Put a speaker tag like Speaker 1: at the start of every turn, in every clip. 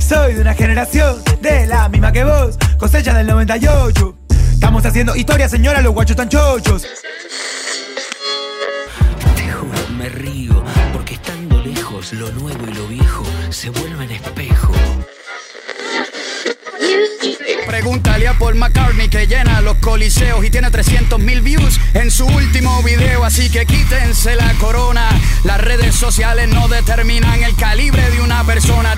Speaker 1: Soy de una generación de la misma que vos, cosecha del 98. Estamos haciendo historia, señora, los guachos tan chochos.
Speaker 2: Te juro, me río, porque estando lejos, lo nuevo y lo viejo se vuelven espejo.
Speaker 3: Pregúntale a Paul McCartney que llena los coliseos y tiene 300 mil views en su último video, así que quítense la corona. Las redes sociales no determinan el calibre de una persona.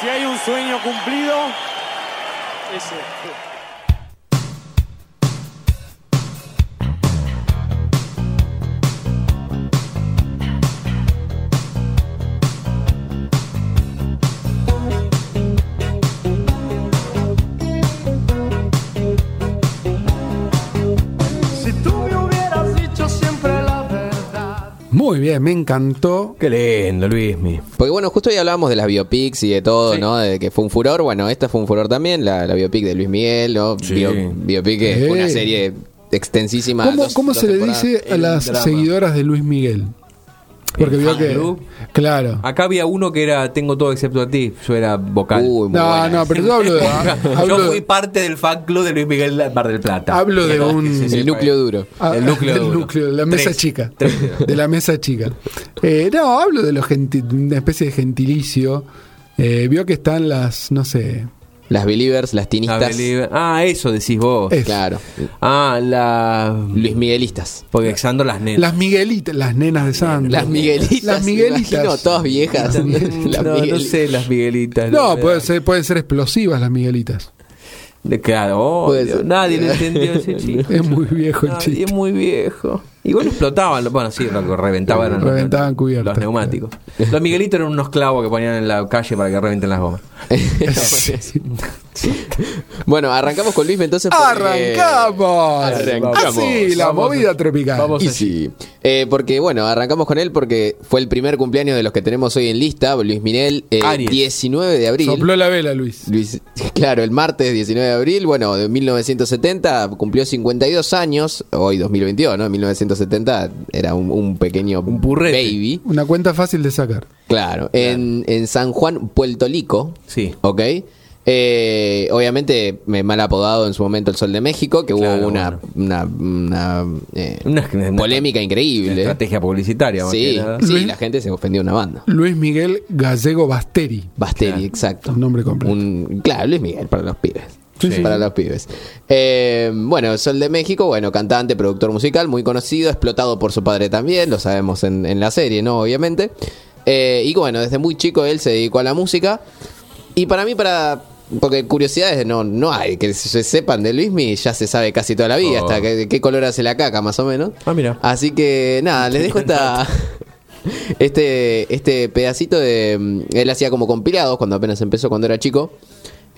Speaker 4: Si hay un sueño cumplido, ese.
Speaker 5: Muy bien, me encantó.
Speaker 6: Qué lindo, Luismi.
Speaker 7: Porque bueno, justo hoy hablábamos de las biopics y de todo, ¿no? De que fue un furor. Bueno, esta fue un furor también, la, la biopic de Luis Miguel, ¿no?
Speaker 6: Sí.
Speaker 7: Bio- biopic que fue una serie extensísima.
Speaker 5: ¿Cómo,
Speaker 7: dos-
Speaker 5: cómo
Speaker 7: dos
Speaker 5: se le dice a
Speaker 6: El
Speaker 5: las
Speaker 6: drama.
Speaker 5: seguidoras de Luis Miguel? Porque vio que. Claro.
Speaker 6: Acá había uno que era Tengo todo excepto a ti. Yo era vocal.
Speaker 7: Uy, muy
Speaker 5: No,
Speaker 7: buena.
Speaker 5: no, pero yo hablo de. hablo
Speaker 6: Yo fui
Speaker 5: de-
Speaker 6: parte del fan club de Luis Miguel de Mar del Plata.
Speaker 5: Hablo de un-
Speaker 6: se
Speaker 7: El núcleo duro.
Speaker 5: Ah,
Speaker 6: El núcleo
Speaker 5: del
Speaker 6: duro.
Speaker 5: núcleo, de la mesa
Speaker 6: Tres.
Speaker 5: chica.
Speaker 6: Tres.
Speaker 5: De la mesa chica. Eh, no, hablo de los genti- una especie de gentilicio. Eh, vio que están las, no sé.
Speaker 7: Las believers, las tinistas.
Speaker 6: Believer. Ah, eso decís vos.
Speaker 5: Es-
Speaker 7: Claro.
Speaker 6: Ah, la.
Speaker 7: Luis Miguelistas.
Speaker 6: Porque Exando las nenas.
Speaker 5: Las Miguelitas, las nenas de Sandro.
Speaker 7: Las Miguelitas.
Speaker 5: Las Miguelitas.
Speaker 7: imagino, todas viejas. Las
Speaker 6: no, no sé, las Miguelitas.
Speaker 5: No,
Speaker 6: la
Speaker 5: puede
Speaker 6: verdad.
Speaker 5: ser, pueden ser explosivas las Miguelitas.
Speaker 6: De- Claro, oh,
Speaker 7: Puede
Speaker 6: Dios,
Speaker 7: ser.
Speaker 6: nadie lo entendió ese chico.
Speaker 5: Es muy viejo el chiste.
Speaker 6: es muy viejo. Igual explotaban, bueno, sí, reventaban los-
Speaker 5: Reventaban
Speaker 6: los neumáticos. Los Miguelitos eran unos clavos que ponían en la calle para que revienten las gomas.
Speaker 7: Bueno, arrancamos con Luis entonces. porque-
Speaker 5: ¡Arrancamos!
Speaker 7: Arrancamos.
Speaker 5: Así, la
Speaker 6: Vamos.
Speaker 5: movida tropical.
Speaker 6: Vamos.
Speaker 7: Y sí. Eh, porque bueno, arrancamos con él porque fue el primer cumpleaños de los que tenemos hoy en lista. Luis Miguel, eh,
Speaker 6: Aries.
Speaker 7: 19 de abril.
Speaker 5: Sopló la vela, Luis.
Speaker 7: Luis, claro, el martes 19 de abril, bueno, de 1970, cumplió 52 años, hoy 2022, ¿no? En 1970 era un, un pequeño
Speaker 6: Un purrete.
Speaker 7: baby,
Speaker 5: Una cuenta fácil de sacar.
Speaker 7: claro, En, en San Juan, Puerto Rico,
Speaker 6: Sí.
Speaker 7: ¿ok? Eh, obviamente, me mal apodado en su momento el Sol de México, que
Speaker 6: Claro,
Speaker 7: hubo una,
Speaker 6: bueno.
Speaker 7: una, una, eh,
Speaker 6: Una- una-
Speaker 7: polémica
Speaker 6: Una
Speaker 7: increíble.
Speaker 6: estrategia publicitaria.
Speaker 7: Sí, sí,
Speaker 5: Luis-
Speaker 7: la gente se ofendió una banda.
Speaker 5: Luis Miguel Gallego Basteri.
Speaker 7: Basteri,
Speaker 6: Claro.
Speaker 7: exacto.
Speaker 5: Un nombre completo.
Speaker 7: Un, claro, Luis Miguel para los pibes.
Speaker 5: Sí.
Speaker 7: Para los pibes. Eh, bueno, Sol de México, bueno, cantante, productor musical, muy conocido, explotado por su padre también, lo sabemos en, en la serie, ¿no? Obviamente. Eh, y bueno, desde muy chico él se dedicó a la música. Y para mí, para. Porque curiosidades no, no hay, que se sepan de Luismi ya se sabe casi toda la vida,
Speaker 6: Oh.
Speaker 7: hasta que- de qué color hace la caca, más o menos.
Speaker 6: Ah, mira.
Speaker 7: Así que nada, les dejo esta. Este, este pedacito de. mm, Él hacía como compilados cuando apenas empezó, cuando era chico.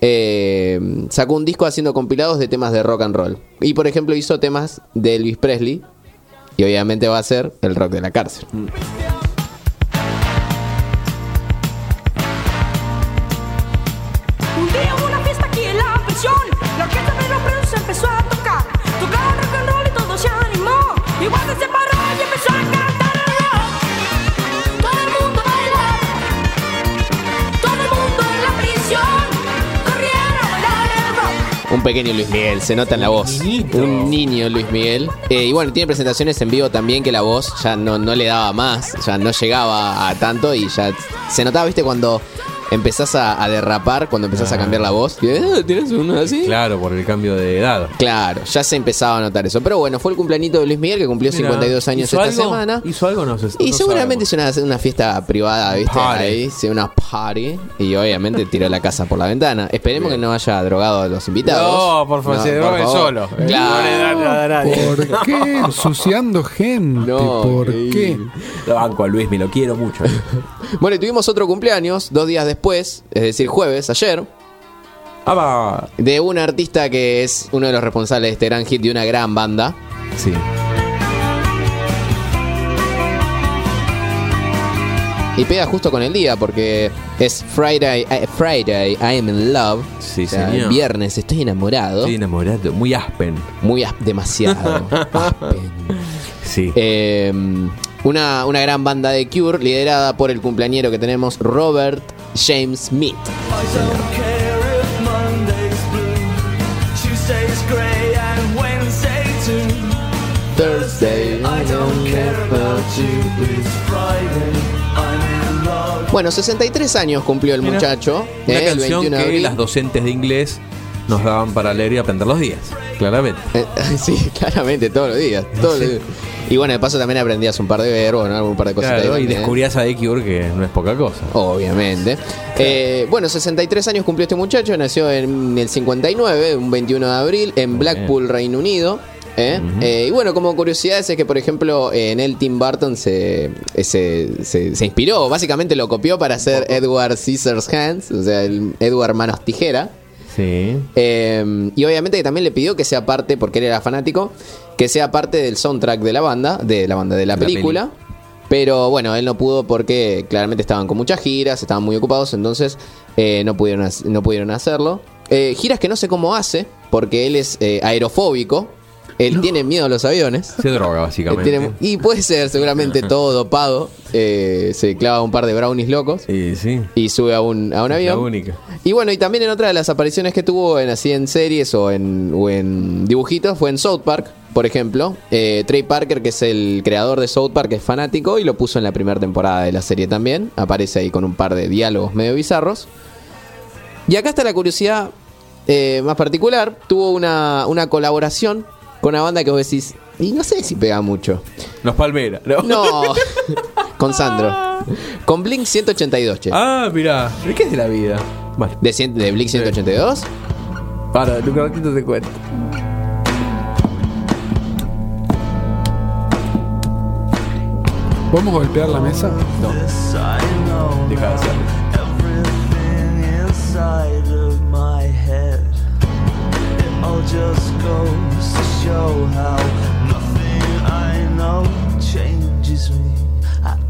Speaker 7: Eh, sacó un disco haciendo compilados de temas de rock and roll. Y por ejemplo hizo temas de Elvis Presley. Y obviamente va a ser el rock de la cárcel.
Speaker 8: Un
Speaker 7: pequeño Luis Miguel, se nota en la voz. Un niño Luis Miguel. Eh, y bueno, tiene presentaciones en vivo también que la voz ya no, no le daba más, ya no llegaba a tanto y ya se notaba, viste, cuando empezás a, a derrapar, cuando empezás a cambiar la voz. "Ah, ¿Tienes uno así?
Speaker 6: Claro, por el cambio de edad.
Speaker 7: Claro, ya se empezaba a notar eso. Pero bueno, fue el cumpleañito de Luis Miguel que cumplió
Speaker 6: Mira,
Speaker 7: 52 años
Speaker 6: ¿hizo
Speaker 7: esta
Speaker 6: algo?
Speaker 7: semana.
Speaker 6: ¿Hizo algo? No sé.
Speaker 7: Y
Speaker 6: no
Speaker 7: seguramente
Speaker 6: sabemos.
Speaker 7: es una, una fiesta privada, ¿viste?
Speaker 6: Party.
Speaker 7: Ahí, sí, una party. Y obviamente tiró la casa por la ventana. Esperemos que no haya drogado a los invitados.
Speaker 6: No, por favor, se droga él solo.
Speaker 7: Claro.
Speaker 6: No le da nada a nadie.
Speaker 5: ¿Por qué? Ensuciando gente.
Speaker 7: No,
Speaker 5: ¿Por qué?
Speaker 6: Lo banco a Luis, me lo quiero mucho.
Speaker 7: Bueno, y tuvimos otro cumpleaños dos días después, es decir, jueves, ayer,
Speaker 6: va.
Speaker 7: de un artista que es uno de los responsables de este gran hit de una gran banda.
Speaker 6: Sí.
Speaker 7: Y pega justo con el día porque es Friday, eh, Friday I am in love.
Speaker 6: Sí,
Speaker 7: O sea,
Speaker 6: señor.
Speaker 7: Viernes estoy enamorado.
Speaker 6: Estoy enamorado. Muy aspen.
Speaker 7: Muy as- demasiado. Aspen.
Speaker 6: Sí.
Speaker 7: Eh, una, una gran banda de Cure liderada por el cumpleañero que tenemos, Robert James Smith. Bueno, 63 años cumplió el muchacho.
Speaker 6: Una
Speaker 7: eh,
Speaker 6: canción
Speaker 7: el 21
Speaker 6: que las docentes de inglés nos daban para leer y aprender los días. Claramente.
Speaker 7: Eh, sí, claramente, todos los días. todos los. Y bueno, de paso también aprendías un par de verbos, ¿no? un par de cosas.
Speaker 6: Claro, y descubrías a Cure que no es poca cosa.
Speaker 7: Obviamente. Eh, bueno, 63 años cumplió este muchacho, nació en el 59, un 21 de abril, en Blackpool, Reino Unido. ¿eh? Eh, y bueno, como curiosidades es que, por ejemplo, en él Tim Burton se, eh, se, se- se inspiró, básicamente lo copió para hacer Edward Scissors Hands, o sea, el Edward Manos Tijera.
Speaker 6: Sí.
Speaker 7: Eh, y obviamente que también le pidió que sea parte, porque él era fanático, que sea parte del soundtrack de la banda, de la banda de la
Speaker 6: La
Speaker 7: película. Pero bueno, él no pudo porque claramente estaban con muchas giras, estaban muy ocupados, entonces eh, no, pudieron, no pudieron hacerlo. Eh, giras que no sé cómo hace, porque él es eh, aerofóbico, él tiene miedo a los aviones.
Speaker 6: Se droga, básicamente.
Speaker 7: tiene- y puede ser seguramente todo dopado, eh, se clava un par de brownies locos
Speaker 6: Y sí.
Speaker 7: y sube a un, a un
Speaker 6: La
Speaker 7: avión.
Speaker 6: única.
Speaker 7: Y bueno, y también en otra de las apariciones que tuvo en así en series o en, o en dibujitos fue en South Park, por ejemplo. Eh, Trey Parker, que es el creador de South Park, es fanático y lo puso en la primera temporada de la serie también. Aparece ahí con un par de diálogos medio bizarros. Y acá está la curiosidad eh, más particular. Tuvo una, una colaboración con una banda que vos decís, y no sé si pega mucho.
Speaker 6: Los Palmera. No.
Speaker 7: No, con Sandro. Con Blink 182, che.
Speaker 6: Ah, mirá. ¿De qué es de la vida? Bueno,
Speaker 7: ¿De, cien- de Blink 182?
Speaker 6: para, un ratito te cuento.
Speaker 5: ¿Podemos golpear la mesa?
Speaker 6: No. Deja de hacerlo.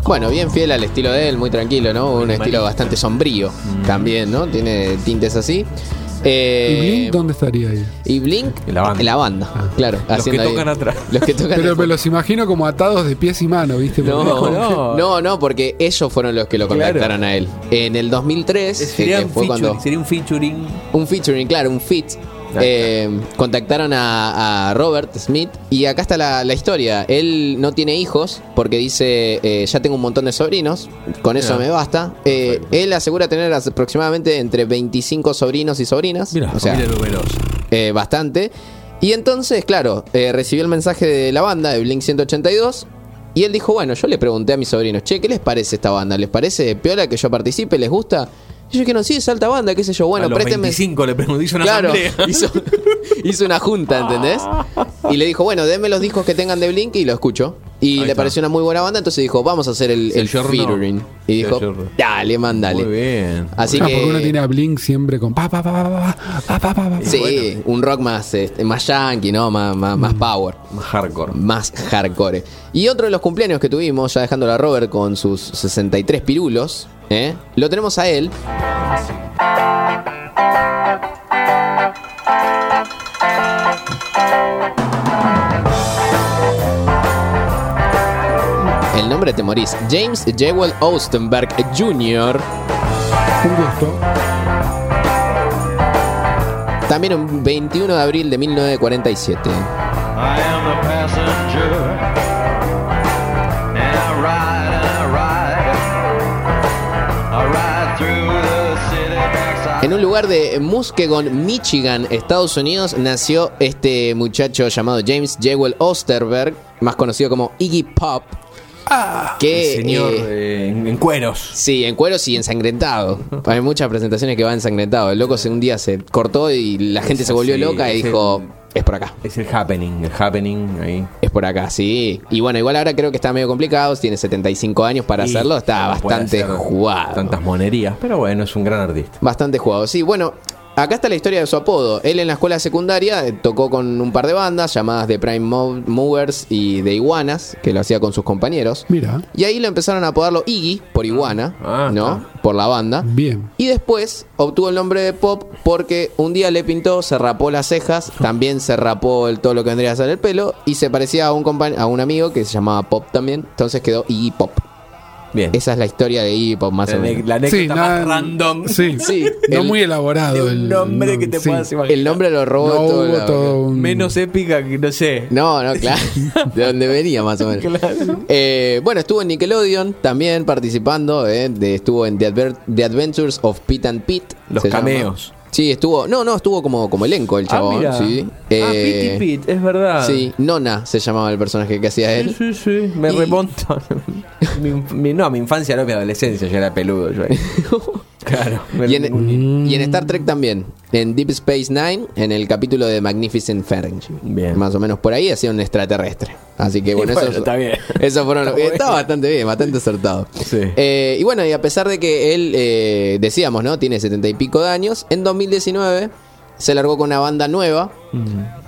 Speaker 7: Bueno, bien fiel al estilo de él, muy tranquilo, ¿no? Un estilo bastante sombrío también, ¿no? Tiene tintes así. Eh,
Speaker 5: ¿Y Blink dónde estaría ahí?
Speaker 7: y Blink,
Speaker 6: En la banda.
Speaker 7: en la banda, claro.
Speaker 6: Los
Speaker 7: haciendo
Speaker 6: que
Speaker 7: ahí-
Speaker 6: tocan atrás.
Speaker 7: Los que tocan
Speaker 5: Pero me los imagino como atados de pies y manos, ¿viste?
Speaker 7: No,
Speaker 5: Porque-
Speaker 7: no, no, no, porque ellos fueron los que lo
Speaker 6: Claro.
Speaker 7: contactaron a él. En el 2003,
Speaker 6: Es-
Speaker 7: que-
Speaker 6: Sería,
Speaker 7: que
Speaker 6: un
Speaker 7: fue
Speaker 6: featuring,
Speaker 7: cuando
Speaker 6: sería un featuring.
Speaker 7: un featuring, claro, un fit. Eh, contactaron a, a Robert Smith y acá está la, la historia. Él no tiene hijos porque dice, eh, ya tengo un montón de sobrinos, con eso
Speaker 6: Mira.
Speaker 7: me basta. Eh, él asegura tener aproximadamente entre 25 sobrinos y sobrinas.
Speaker 6: Mira,
Speaker 7: o sea, bastante. Y entonces, claro, recibió el mensaje de la banda, de Blink 182. Y él dijo, bueno, yo le pregunté a mis sobrinos, che, ¿qué les parece esta banda? ¿Les parece piola que yo participe? ¿Les gusta? Y ellos dijeron, sí, es alta banda, qué sé yo. Bueno,
Speaker 6: a los
Speaker 7: présteme.
Speaker 6: 25 le pregunté, hizo una
Speaker 7: claro. Hizo, una junta, ¿entendés? Y le dijo, bueno, denme los discos que tengan de Blink y lo escucho. Y le pareció una muy buena banda, entonces dijo, vamos a hacer el, el featuring. Y dijo, dale, mandale.
Speaker 6: Muy bien.
Speaker 7: Así que...
Speaker 5: Porque uno tiene a Blink siempre con pa, pa, pa, pa, pa, pa, pa,
Speaker 7: Sí, un rock más, este, más yankee, ¿no? Más, más, más mm. power.
Speaker 6: Más hardcore.
Speaker 7: Más hardcore. Y otro de los cumpleaños que tuvimos, ya dejando a Robert con sus 63 pirulos. ¿Eh? lo tenemos a él. El nombre te morís. James Jewel Ostenberg Jr.
Speaker 5: Un gusto.
Speaker 7: También un 21 de abril de 1947.
Speaker 9: I am the passenger.
Speaker 7: En un lugar de Muskegon, Michigan, Estados Unidos, nació este muchacho llamado James Jewel Osterberg, más conocido como Iggy Pop. que
Speaker 6: El señor
Speaker 7: eh,
Speaker 6: en, en cueros.
Speaker 7: Sí, en cueros y ensangrentado. Hay muchas presentaciones que va ensangrentado. El loco se- un día se cortó y la gente se volvió loca y dijo,
Speaker 6: el-
Speaker 7: es por acá.
Speaker 6: Es el happening, el happening ahí.
Speaker 7: Es por acá, sí. Y bueno, igual ahora creo que está medio complicado. Tiene 75 años para
Speaker 6: Y
Speaker 7: hacerlo. Está bastante jugado.
Speaker 6: Tantas monerías, pero bueno, es un gran artista.
Speaker 7: Bastante jugado. Sí, bueno, acá está la historia de su apodo. Él en la escuela secundaria eh, tocó con un par de bandas llamadas The Prime Mo- Movers y The Iguanas, que lo hacía con sus compañeros.
Speaker 5: Mira,
Speaker 7: Y ahí lo empezaron a apodarlo Iggy por Iguana,
Speaker 6: Ah,
Speaker 7: ¿no? Por la banda.
Speaker 5: bien.
Speaker 7: Y después obtuvo el nombre de Pop porque un día le pintó, se rapó las cejas, también se rapó el, todo lo que vendría a ser el pelo y se parecía a un a un amigo que se llamaba Pop también, entonces quedó Iggy Pop.
Speaker 6: Bien.
Speaker 7: Esa es la historia de Iggy Pop más
Speaker 6: la,
Speaker 7: o menos.
Speaker 6: la anécdota
Speaker 5: Sí,
Speaker 6: más random.
Speaker 5: Sí,
Speaker 7: Sí,
Speaker 5: no
Speaker 7: el-
Speaker 5: muy elaborado. El
Speaker 6: nombre que te
Speaker 5: sí.
Speaker 6: puedas imaginar.
Speaker 7: El nombre lo robó
Speaker 5: No
Speaker 7: todo.
Speaker 5: hubo
Speaker 7: la-
Speaker 5: todo un-
Speaker 6: Menos épica que no sé.
Speaker 7: No, no, claro. De donde venía más o menos. Eh, bueno, estuvo en Nickelodeon también participando. eh, de- estuvo en The, Adver- The Adventures of Pete and Pete.
Speaker 6: Los
Speaker 7: llama. Sí, estuvo. No, no, estuvo como, como elenco el
Speaker 6: Ah,
Speaker 7: chabón.
Speaker 6: mira.
Speaker 7: sí.
Speaker 6: ah,
Speaker 7: Eh,
Speaker 6: Pete Pete, es verdad.
Speaker 7: Sí, Nona se llamaba el personaje que hacía
Speaker 6: Sí,
Speaker 7: él.
Speaker 6: sí, sí, me
Speaker 7: Y-
Speaker 6: remonto. mi, mi- no, mi infancia no, mi adolescencia, yo era peludo. Yo claro. me-
Speaker 7: Y en, y en Star Trek también. En Deep Space Nine, en el capítulo de Magnificent Fahrenheit.
Speaker 6: Bien.
Speaker 7: Más o menos por ahí hacía un extraterrestre. Así que bueno,
Speaker 6: Bueno,
Speaker 7: eso
Speaker 6: está bien.
Speaker 7: Eso fueron
Speaker 6: Está.
Speaker 7: Está bastante bien, bastante acertado.
Speaker 6: Sí.
Speaker 7: Eh, y bueno, y a pesar de que él, eh, decíamos, ¿no? Tiene setenta y pico de años, en 2019 se largó con una banda nueva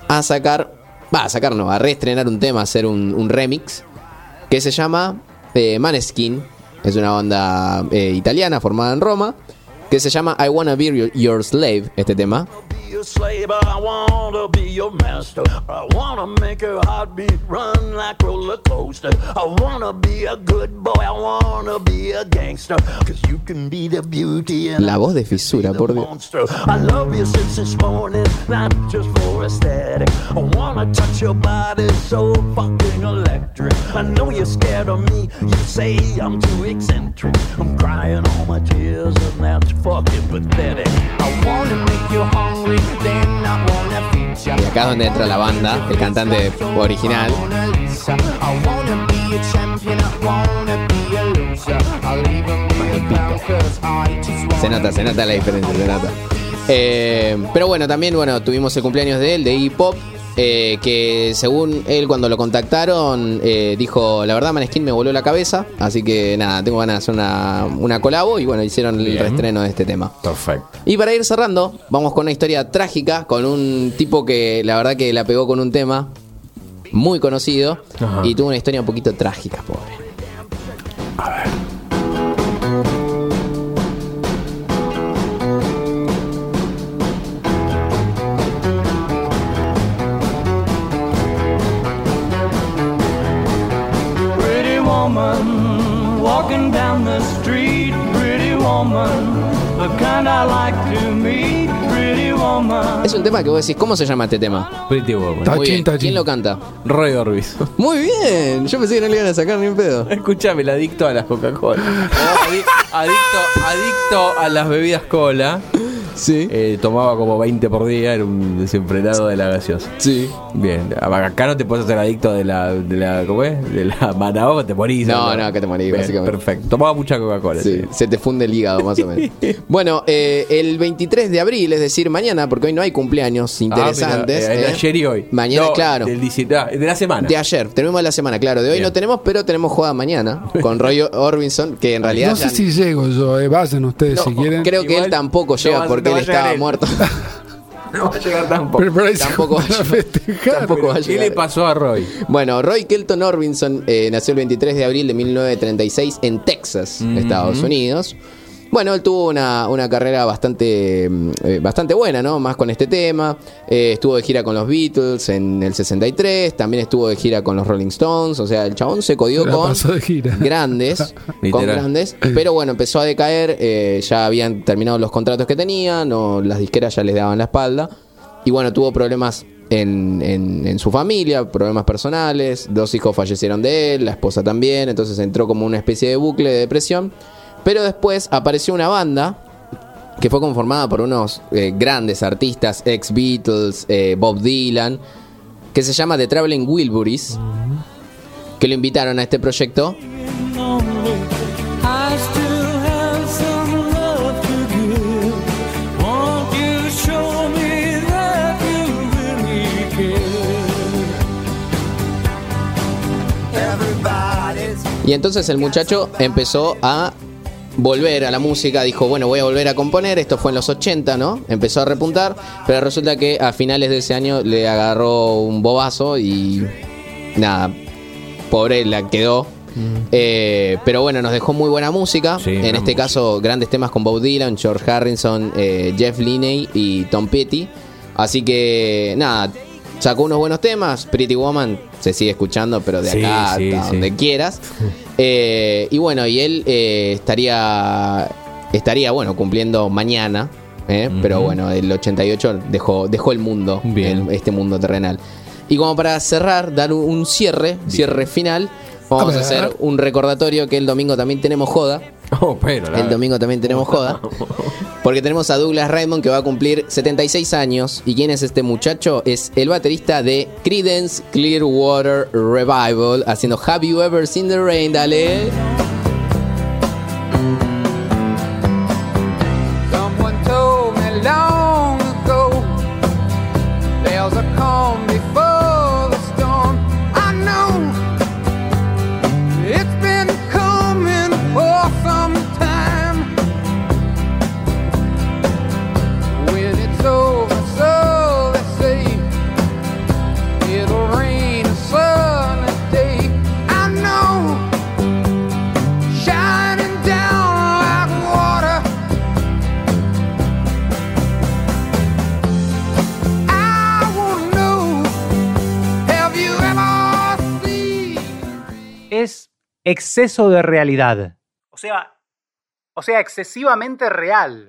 Speaker 7: a sacar, va, a sacar no, a reestrenar un tema, a hacer un, un remix que se llama eh, Maneskin. Es una banda eh, italiana formada en Roma que se llama I Wanna Be Your Slave, este tema.
Speaker 10: Be slave, I wanna be your master. I wanna make your heartbeat run like roller coaster. I wanna be a good boy, I wanna be a gangster. Cause you can be the beauty and
Speaker 7: La voz de fisura, por Dios.
Speaker 10: monster. I love you since this morning, not just for aesthetic. I wanna touch your body so fucking electric. I know you're scared of me, you say I'm too eccentric. I'm crying all my tears and that's fucking pathetic. I wanna make you hungry,
Speaker 7: Y acá es donde entra la banda, el cantante original. Se nota, se nota la diferencia, se nota. Eh, pero bueno, también bueno, tuvimos el cumpleaños de él, de Iggy Pop, eh, que según él cuando lo contactaron, eh, dijo, la verdad Maneskin me voló la cabeza, así que nada, tengo ganas de hacer una, una colabo y bueno, hicieron el reestreno de este tema.
Speaker 6: Perfecto.
Speaker 7: Y para ir cerrando, vamos con una historia trágica, con un tipo que la verdad que la pegó con un tema muy conocido
Speaker 6: Ajá.
Speaker 7: y tuvo una historia un poquito trágica, pobre.
Speaker 9: Walking down the street. Pretty woman, the kind I like to meet. Pretty woman.
Speaker 7: Es un tema que vos decís, ¿cómo se llama este tema?
Speaker 6: Pretty Woman.
Speaker 7: Muy
Speaker 5: Tachín,
Speaker 7: bien.
Speaker 5: tachín.
Speaker 7: ¿Quién lo canta?
Speaker 6: Roy Orbis.
Speaker 7: Muy bien, yo pensé que no le iban a sacar ni un pedo.
Speaker 6: Escuchame, el adicto a las Coca-Cola. Adi- adicto, adicto a las bebidas cola.
Speaker 7: Sí.
Speaker 6: Eh, tomaba como 20 por día, era un desenfrenado de la gaseosa.
Speaker 7: Sí.
Speaker 6: Bien, acá no te puedes hacer adicto de la, de la ¿cómo es? De la manaoba, te morís.
Speaker 7: No, no, que te morís,
Speaker 6: Bien,
Speaker 7: básicamente.
Speaker 6: Perfecto. Tomaba mucha Coca-Cola.
Speaker 7: Sí,
Speaker 6: sí.
Speaker 7: se te funde el hígado más o menos. bueno, eh, el 23 de abril, es decir, mañana, porque hoy no hay cumpleaños interesantes.
Speaker 6: Ah, mira, eh, de
Speaker 7: ¿eh?
Speaker 6: ayer y hoy.
Speaker 7: Mañana,
Speaker 6: No,
Speaker 7: claro.
Speaker 6: Del 17 ah, de la semana.
Speaker 7: De ayer, tenemos la semana, claro. De hoy
Speaker 6: Bien.
Speaker 7: no tenemos, pero tenemos jugada mañana con Roy Orbison, que en realidad.
Speaker 5: No sé
Speaker 7: ya-
Speaker 5: si llego yo, eh, vayan ustedes
Speaker 7: No,
Speaker 5: si quieren.
Speaker 7: creo que
Speaker 6: Igual
Speaker 7: él tampoco llega porque él
Speaker 6: va a llegar
Speaker 7: estaba
Speaker 6: él.
Speaker 7: muerto.
Speaker 6: No va a llegar tampoco.
Speaker 5: Pero se
Speaker 7: tampoco va a-
Speaker 5: festejar.
Speaker 7: tampoco va a
Speaker 6: ¿Qué
Speaker 7: llegar.
Speaker 6: le pasó a Roy?
Speaker 7: Bueno, Roy Kelton Orbison eh, nació el 23 de abril de 1936 en Texas, Estados Unidos. Bueno, él tuvo una, una carrera bastante, mm, eh, bastante buena, ¿no? Más con este tema. Eh, estuvo de gira con los Beatles en el 63. También estuvo de gira con los Rolling Stones. O sea, el chabón se codió
Speaker 5: la
Speaker 7: con
Speaker 5: pasó de gira.
Speaker 7: grandes. con grandes. Pero bueno, empezó a decaer. eh, ya habían terminado los contratos que tenían. O las disqueras ya les daban la espalda. Y bueno, tuvo problemas en, en- en su familia, problemas personales. Dos hijos fallecieron de él, la esposa también. Entonces entró como una especie de bucle de depresión. Pero después apareció una banda que fue conformada por unos eh, grandes artistas, ex Beatles, eh, Bob Dylan, que se llama The Traveling Wilburys, que lo invitaron a este proyecto. Y entonces el muchacho empezó a volver a la música, dijo, bueno, voy a volver a componer, esto fue en los 80, ¿no? Empezó a repuntar, pero resulta que a finales de ese año le agarró un bobazo y nada, pobre la quedó. Eh, pero bueno, nos dejó muy buena música.
Speaker 6: Sí,
Speaker 7: en este caso, grandes temas con Bob Dylan, George Harrison, eh, Jeff Linney y Tom Petty. Así que nada, sacó unos buenos temas. Pretty Woman se sigue escuchando, pero de
Speaker 6: Sí,
Speaker 7: acá
Speaker 6: sí,
Speaker 7: hasta donde quieras. Eh, y bueno, y él eh, estaría, estaría, bueno, cumpliendo mañana. ¿eh? Pero bueno, el 88 dejó, dejó el mundo,
Speaker 6: Bien.
Speaker 7: el- este mundo terrenal. Y como para cerrar, dar un, un cierre, cierre final, vamos
Speaker 5: A
Speaker 7: hacer un recordatorio que el domingo también tenemos joda.
Speaker 6: Oh, pero
Speaker 7: El domingo también tenemos joda. Porque tenemos a Douglas Raymond que va a cumplir 76 años. ¿Y quién es este muchacho? Es el baterista de Creedence Clearwater Revival haciendo Have You Ever Seen the Rain? Dale.
Speaker 11: Exceso de realidad. O sea, o sea, excesivamente real.